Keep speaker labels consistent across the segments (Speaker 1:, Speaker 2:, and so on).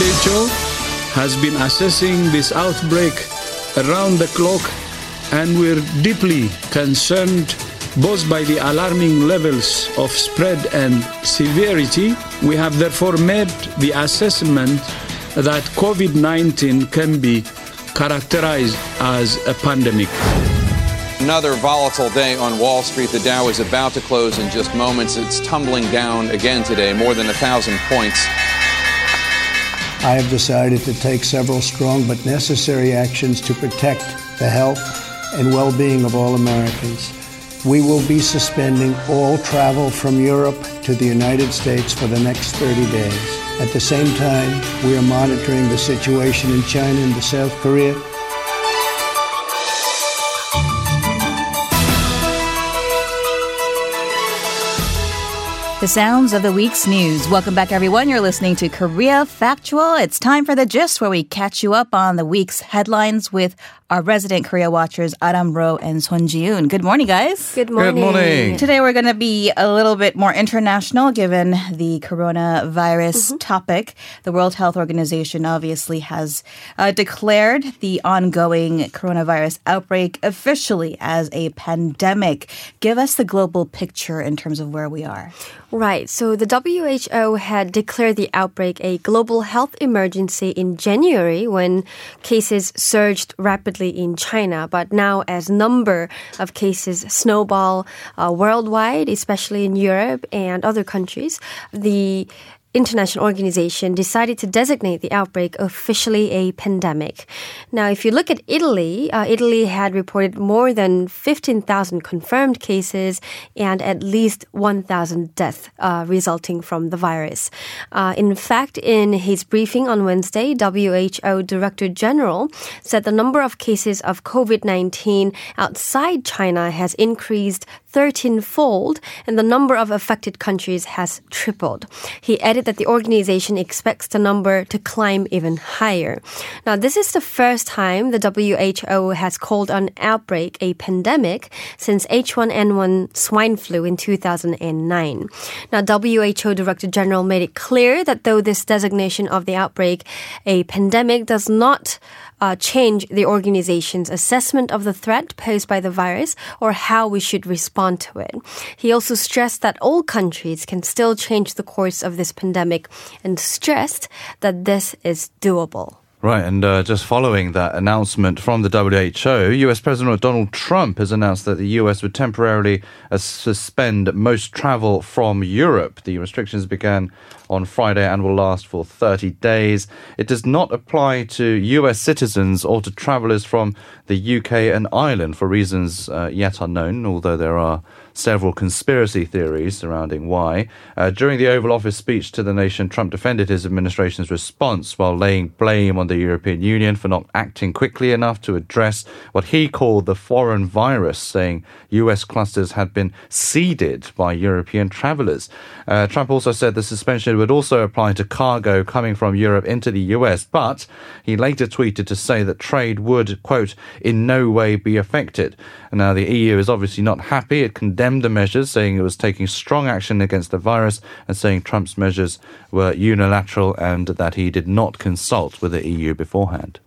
Speaker 1: WHO has been assessing this outbreak around the clock, and we're deeply concerned both by the alarming levels of spread and severity. We have therefore made the assessment that COVID 19 can be characterized as a pandemic.
Speaker 2: Another volatile day on Wall Street. The Dow is about to close in just moments. It's tumbling down again today, more than a thousand points.
Speaker 3: I have decided to take several strong but necessary actions to protect the health and well being of all Americans. We will be suspending all travel from Europe to the United States for the next 30 days. At the same time, we are monitoring the situation in China and the South Korea
Speaker 4: The sounds of the week's news. Welcome back, everyone. You're listening to Korea Factual. It's time for the gist where we catch you up on the week's headlines with our resident Korea watchers, Adam Rowe and Son Ji-yoon. Good morning, guys.
Speaker 5: Good morning.
Speaker 6: Good morning.
Speaker 4: Today we're going to be a little bit more international given the coronavirus topic. The World Health Organization obviously has uh, declared the ongoing coronavirus outbreak officially as a pandemic. Give us the global picture in terms of where we are.
Speaker 5: Right. So the WHO had declared the outbreak a global health emergency in January when cases surged rapidly in China. But now, as number of cases snowball uh, worldwide, especially in Europe and other countries, the international organization decided to designate the outbreak officially a pandemic. Now, if you look at Italy, uh, Italy had reported more than 15,000 confirmed cases and at least 1,000 deaths uh, resulting from the virus. Uh, in fact, in his briefing on Wednesday, WHO Director General said the number of cases of COVID 19 outside China has increased 13 fold and the number of affected countries has tripled. He added that the organization expects the number to climb even higher. Now, this is the first time the WHO has called an outbreak a pandemic since H1N1 swine flu in 2009. Now, WHO Director General made it clear that though this designation of the outbreak a pandemic does not uh, change the organization's assessment of the threat posed by the virus or how we should respond to it. He also stressed that all countries can still change the course of this pandemic and stressed that this is doable.
Speaker 6: Right, and uh, just following that announcement from the WHO, US President Donald Trump has announced that the US would temporarily uh, suspend most travel from Europe. The restrictions began on Friday and will last for 30 days. It does not apply to US citizens or to travelers from the UK and Ireland for reasons uh, yet unknown, although there are several conspiracy theories surrounding why. Uh, during the Oval Office speech to the nation, Trump defended his administration's response while laying blame on the European Union for not acting quickly enough to address what he called the foreign virus, saying US clusters had been seeded by European travelers. Uh, Trump also said the suspension would also apply to cargo coming from Europe into the US, but he later tweeted to say that trade would, quote, in no way be affected. Now the EU is obviously not happy. It condemned the measures, saying it was taking strong action against the virus and saying Trump's measures were unilateral and that he did not consult with the EU beforehand.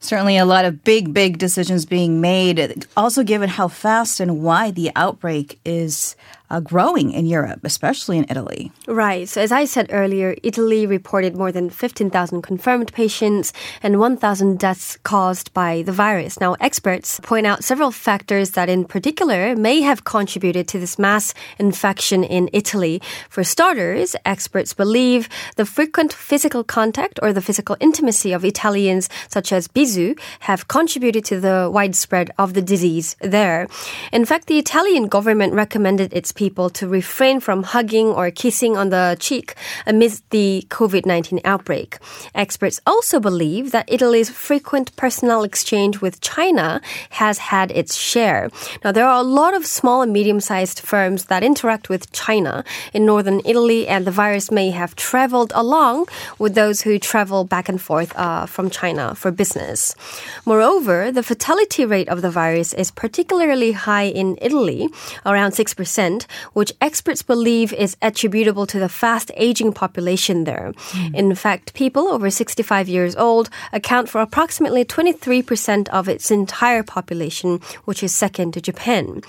Speaker 4: Certainly, a lot of big, big decisions being made. Also, given how fast and wide the outbreak is uh, growing in Europe, especially in Italy.
Speaker 5: Right. So, as I said earlier, Italy reported more than 15,000 confirmed patients and 1,000 deaths caused by the virus. Now, experts point out several factors that, in particular, may have contributed to this mass infection in Italy. For starters, experts believe the frequent physical contact or the physical intimacy of Italians, such as Have contributed to the widespread of the disease there. In fact, the Italian government recommended its people to refrain from hugging or kissing on the cheek amidst the COVID 19 outbreak. Experts also believe that Italy's frequent personal exchange with China has had its share. Now, there are a lot of small and medium sized firms that interact with China in northern Italy, and the virus may have traveled along with those who travel back and forth uh, from China for business. Moreover, the fatality rate of the virus is particularly high in Italy, around 6%, which experts believe is attributable to the fast aging population there. Hmm. In fact, people over 65 years old account for approximately 23% of its entire population, which is second to Japan.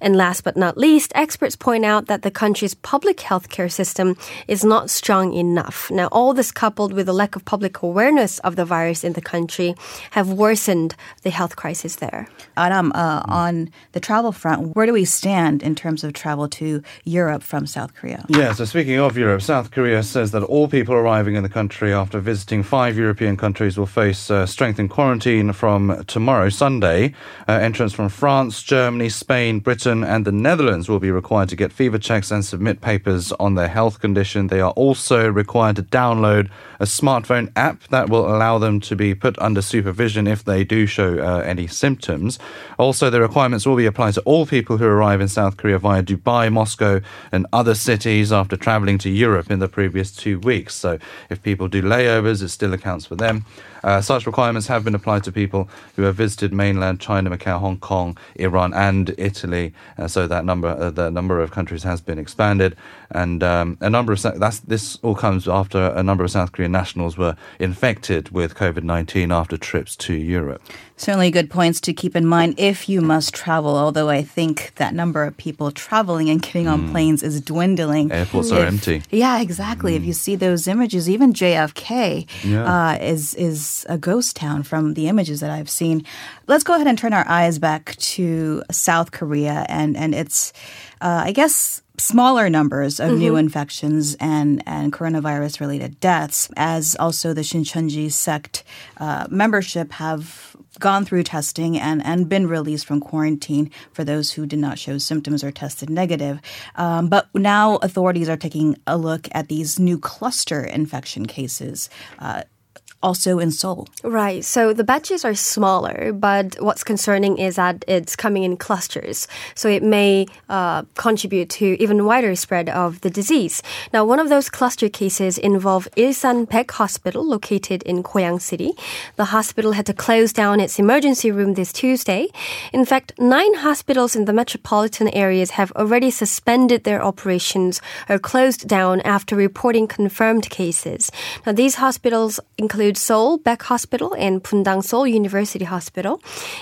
Speaker 5: And last but not least, experts point out that the country's public healthcare system is not strong enough. Now, all this coupled with a lack of public awareness of the virus in the country have worsened the health crisis there.
Speaker 4: Adam, uh, on the travel front, where do we stand in terms of travel to Europe from South Korea?
Speaker 6: Yeah, so speaking of Europe, South Korea says that all people arriving in the country after visiting five European countries will face uh, strengthened quarantine from tomorrow, Sunday. Uh, entrants from France, Germany, Spain, Britain, and the Netherlands will be required to get fever checks and submit papers on their health condition. They are also required to download a smartphone app that will allow them to be put under supervision if they do show uh, any symptoms. Also, the requirements will be applied to all people who arrive in South Korea via Dubai, Moscow, and other cities after traveling to Europe in the previous two weeks. So, if people do layovers, it still accounts for them. Uh, such requirements have been applied to people who have visited mainland China, Macau, Hong Kong, Iran, and Italy. Uh, so that number, uh, the number of countries has been expanded, and um, a number of that's this all comes after a number of South Korean nationals were infected with COVID nineteen after trips to Europe.
Speaker 4: Certainly good points to keep in mind if you must travel, although I think that number of people traveling and getting on planes is dwindling.
Speaker 6: Airports are empty.
Speaker 4: Yeah, exactly. If you see those images, even JFK
Speaker 6: Yeah.
Speaker 4: uh, is is a ghost town from the images that I've seen. Let's go ahead and turn our eyes back to South Korea and and its, uh, I guess. Smaller numbers of new infections and, and coronavirus related deaths, as also the Shincheonji sect uh, membership have gone through testing and, and been released from quarantine for those who did not show symptoms or tested negative. Um, but now authorities are taking a look at these new cluster infection cases. Uh, also in Seoul.
Speaker 5: Right. So the batches are smaller, but what's concerning is that it's coming in clusters. So it may uh, contribute to even wider spread of the disease. Now, one of those cluster cases involved Ilsan Paik Hospital located in Goyang City. The hospital had to close down its emergency room this Tuesday. In fact, nine hospitals in the metropolitan areas have already suspended their operations or closed down after reporting confirmed cases. Now, these hospitals include Seoul Paik Hospital and Bundang Seoul University Hospital,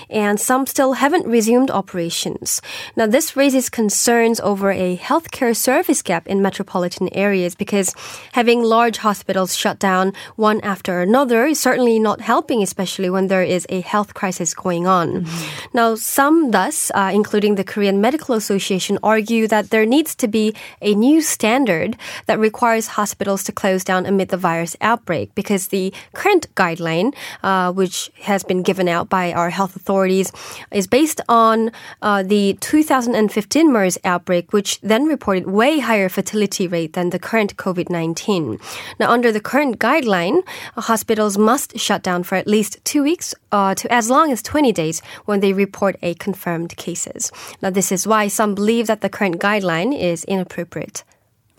Speaker 5: and some still haven't resumed operations. Now, this raises concerns over a healthcare service gap in metropolitan areas because having large hospitals shut down one after another is certainly not helping, especially when there is a health crisis going on. Now, some thus, uh, including the Korean Medical Association, argue that there needs to be a new standard that requires hospitals to close down amid the virus outbreak because the current guideline, uh, which has been given out by our health authorities, is based on uh, the 2015 MERS outbreak, which then reported way higher fatality rate than the current COVID 19. Now, under the current guideline, hospitals must shut down for at least two weeks uh, to as long as 20 days when they report a confirmed cases. Now, this is why some believe that the current guideline is inappropriate.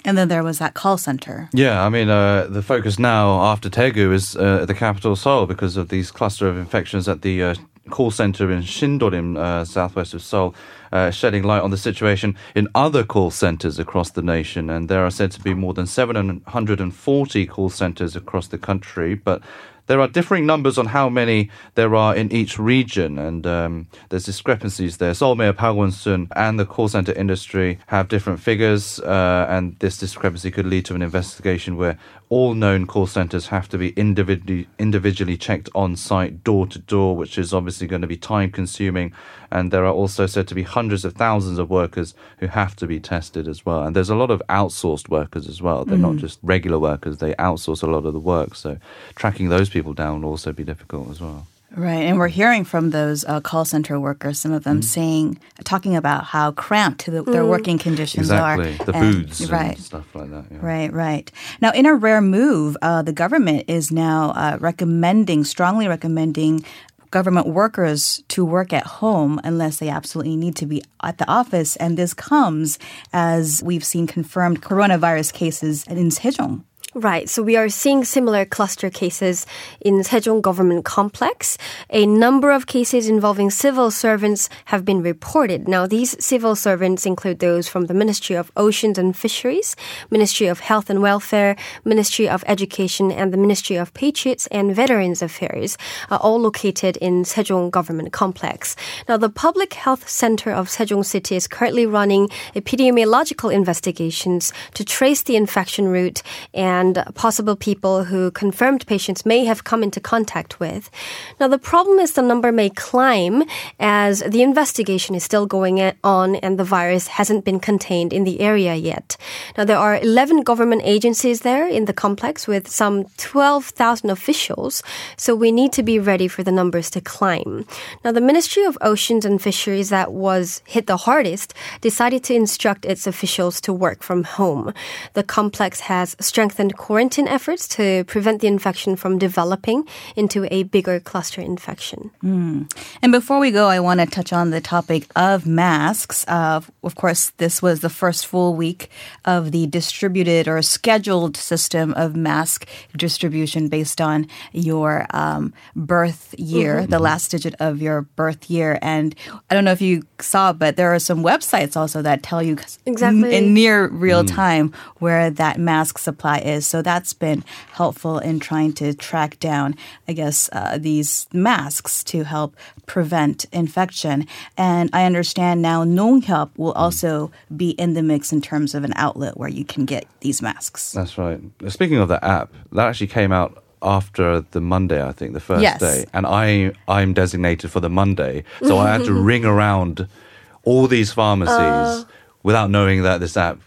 Speaker 4: And then there was that call center.
Speaker 6: Yeah, I mean, uh, the focus now after Daegu is uh, the capital Seoul because of these cluster of infections at the uh, call center in Shindorim, uh, southwest of Seoul, uh, shedding light on the situation in other call centers across the nation. And there are said to be more than 740 call centers across the country, but there are differing numbers on how many there are in each region, and um, there's discrepancies there. Seoul Mayor Park Won-soon and the call center industry have different figures, uh, and this discrepancy could lead to an investigation where all known call centers have to be individually individually checked on site, door to door, which is obviously going to be time consuming. And there are also said to be hundreds of thousands of workers who have to be tested as well. And there's a lot of outsourced workers as well. They're not just regular workers; they outsource a lot of the work. So tracking those people down will also be difficult as well.
Speaker 4: Right. And we're hearing from those uh, call center workers, some of them
Speaker 6: Mm.
Speaker 4: saying, talking about how cramped the, their working conditions
Speaker 6: Exactly,
Speaker 4: are.
Speaker 6: the
Speaker 4: And-
Speaker 6: booths
Speaker 4: right.
Speaker 6: and stuff like that. Yeah.
Speaker 4: Right, right. Now, in a rare move, uh, the government is now uh, recommending, strongly recommending government workers to work at home unless they absolutely need to be at the office. And this comes as we've seen confirmed coronavirus cases in Sejong.
Speaker 5: Right. So we are seeing similar cluster cases in Sejong government complex. A number of cases involving civil servants have been reported. Now, these civil servants include those from the Ministry of Oceans and Fisheries, Ministry of Health and Welfare, Ministry of Education, and the Ministry of Patriots and Veterans Affairs, are all located in Sejong government complex. Now, the Public Health Center of Sejong City is currently running epidemiological investigations to trace the infection route and and possible people who confirmed patients may have come into contact with. Now, the problem is the number may climb as the investigation is still going on and the virus hasn't been contained in the area yet. Now, there are 11 government agencies there in the complex with some 12,000 officials, so we need to be ready for the numbers to climb. Now, the Ministry of Oceans and Fisheries that was hit the hardest decided to instruct its officials to work from home. The complex has strengthened quarantine efforts to prevent the infection from developing into a bigger cluster infection.
Speaker 4: Mm. And before we go, I want to touch on the topic of masks. Uh, of course, this was the first full week of the distributed or scheduled system of mask distribution based on your um, birth year, mm-hmm. the last digit of your birth year. And I don't know if you saw, but there are some websites also that tell you
Speaker 5: exactly
Speaker 4: in near real mm. time where that mask supply is. So that's been helpful in trying to track down, I guess, uh, these masks to help prevent infection. And I understand now Nonghyup will also be in the mix in terms of an outlet where you can get these masks.
Speaker 6: That's right. Speaking of the app, that actually came out after the Monday, I think, the first
Speaker 4: yes.
Speaker 6: day. And I I'm designated for the Monday. So I had to ring around all these pharmacies uh. without knowing that this app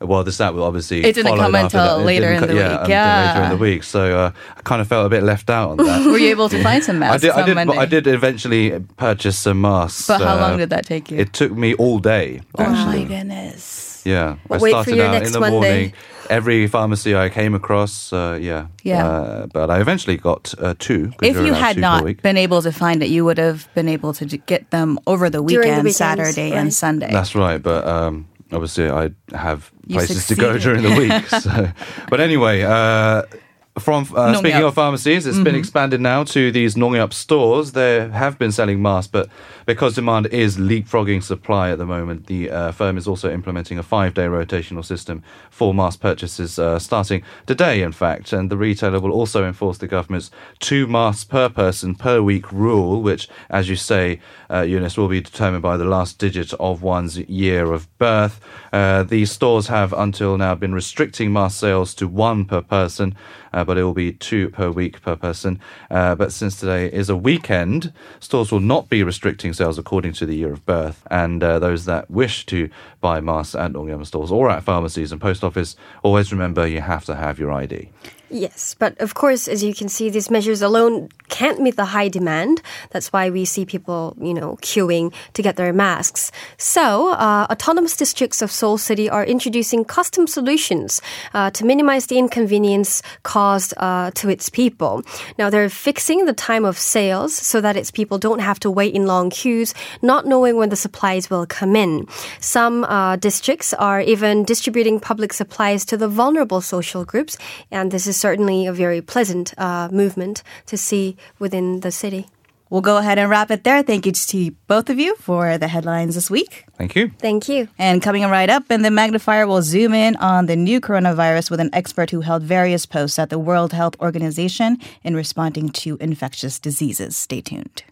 Speaker 6: well, this app will obviously.
Speaker 4: It didn't come until later in the
Speaker 6: yeah,
Speaker 4: week. Yeah,
Speaker 6: later in the week. So uh, I kind of felt a bit left out on that.
Speaker 4: Were you able to find some masks?
Speaker 6: I did. I did,
Speaker 4: Monday?
Speaker 6: I did eventually purchase some masks.
Speaker 4: But how uh, long did that take you?
Speaker 6: It took me all day. Actually.
Speaker 4: Oh my goodness.
Speaker 6: Yeah,
Speaker 5: well, I started out in the Monday. morning.
Speaker 6: Every pharmacy I came across, uh, yeah,
Speaker 4: yeah.
Speaker 6: Uh, but I eventually got uh, two.
Speaker 4: If you had not been able to find it, you would have been able to get them over the weekend,
Speaker 5: the
Speaker 4: Saturday
Speaker 5: right.
Speaker 4: and Sunday.
Speaker 6: That's right, but. Um, obviously I have places to go during the week. So. but anyway, uh, from uh, speaking of pharmacies, it's mm-hmm. been expanded now to these Nonghyup stores. They have been selling masks, but because demand is leapfrogging supply at the moment, the uh, firm is also implementing a five-day rotational system for mask purchases uh, starting today, in fact. And the retailer will also enforce the government's two masks per person per week rule, which, as you say, uh, Eunice, will be determined by the last digit of one's year of birth. Uh, these stores have until now been restricting mask sales to one per person uh, but it will be two per week per person. Uh, but since today is a weekend, stores will not be restricting sales according to the year of birth. And uh, those that wish to buy masks at Nonghyup stores or at pharmacies and post office, always remember you have to have your ID.
Speaker 5: Yes, but of course, as you can see, these measures alone can't meet the high demand. That's why we see people, you know, queuing to get their masks. So, uh, autonomous districts of Seoul City are introducing custom solutions uh, to minimize the inconvenience caused uh, to its people. Now, they're fixing the time of sales so that its people don't have to wait in long queues, not knowing when the supplies will come in. Some uh, districts are even distributing public supplies to the vulnerable social groups, and this is certainly a very pleasant uh, movement to see within the city.
Speaker 4: We'll go ahead and wrap it there. Thank you to both of you for the headlines this week.
Speaker 6: Thank you.
Speaker 5: Thank you.
Speaker 4: And coming right up, in the magnifier, we'll zoom in on the new coronavirus with an expert who held various posts at the World Health Organization in responding to infectious diseases. Stay tuned.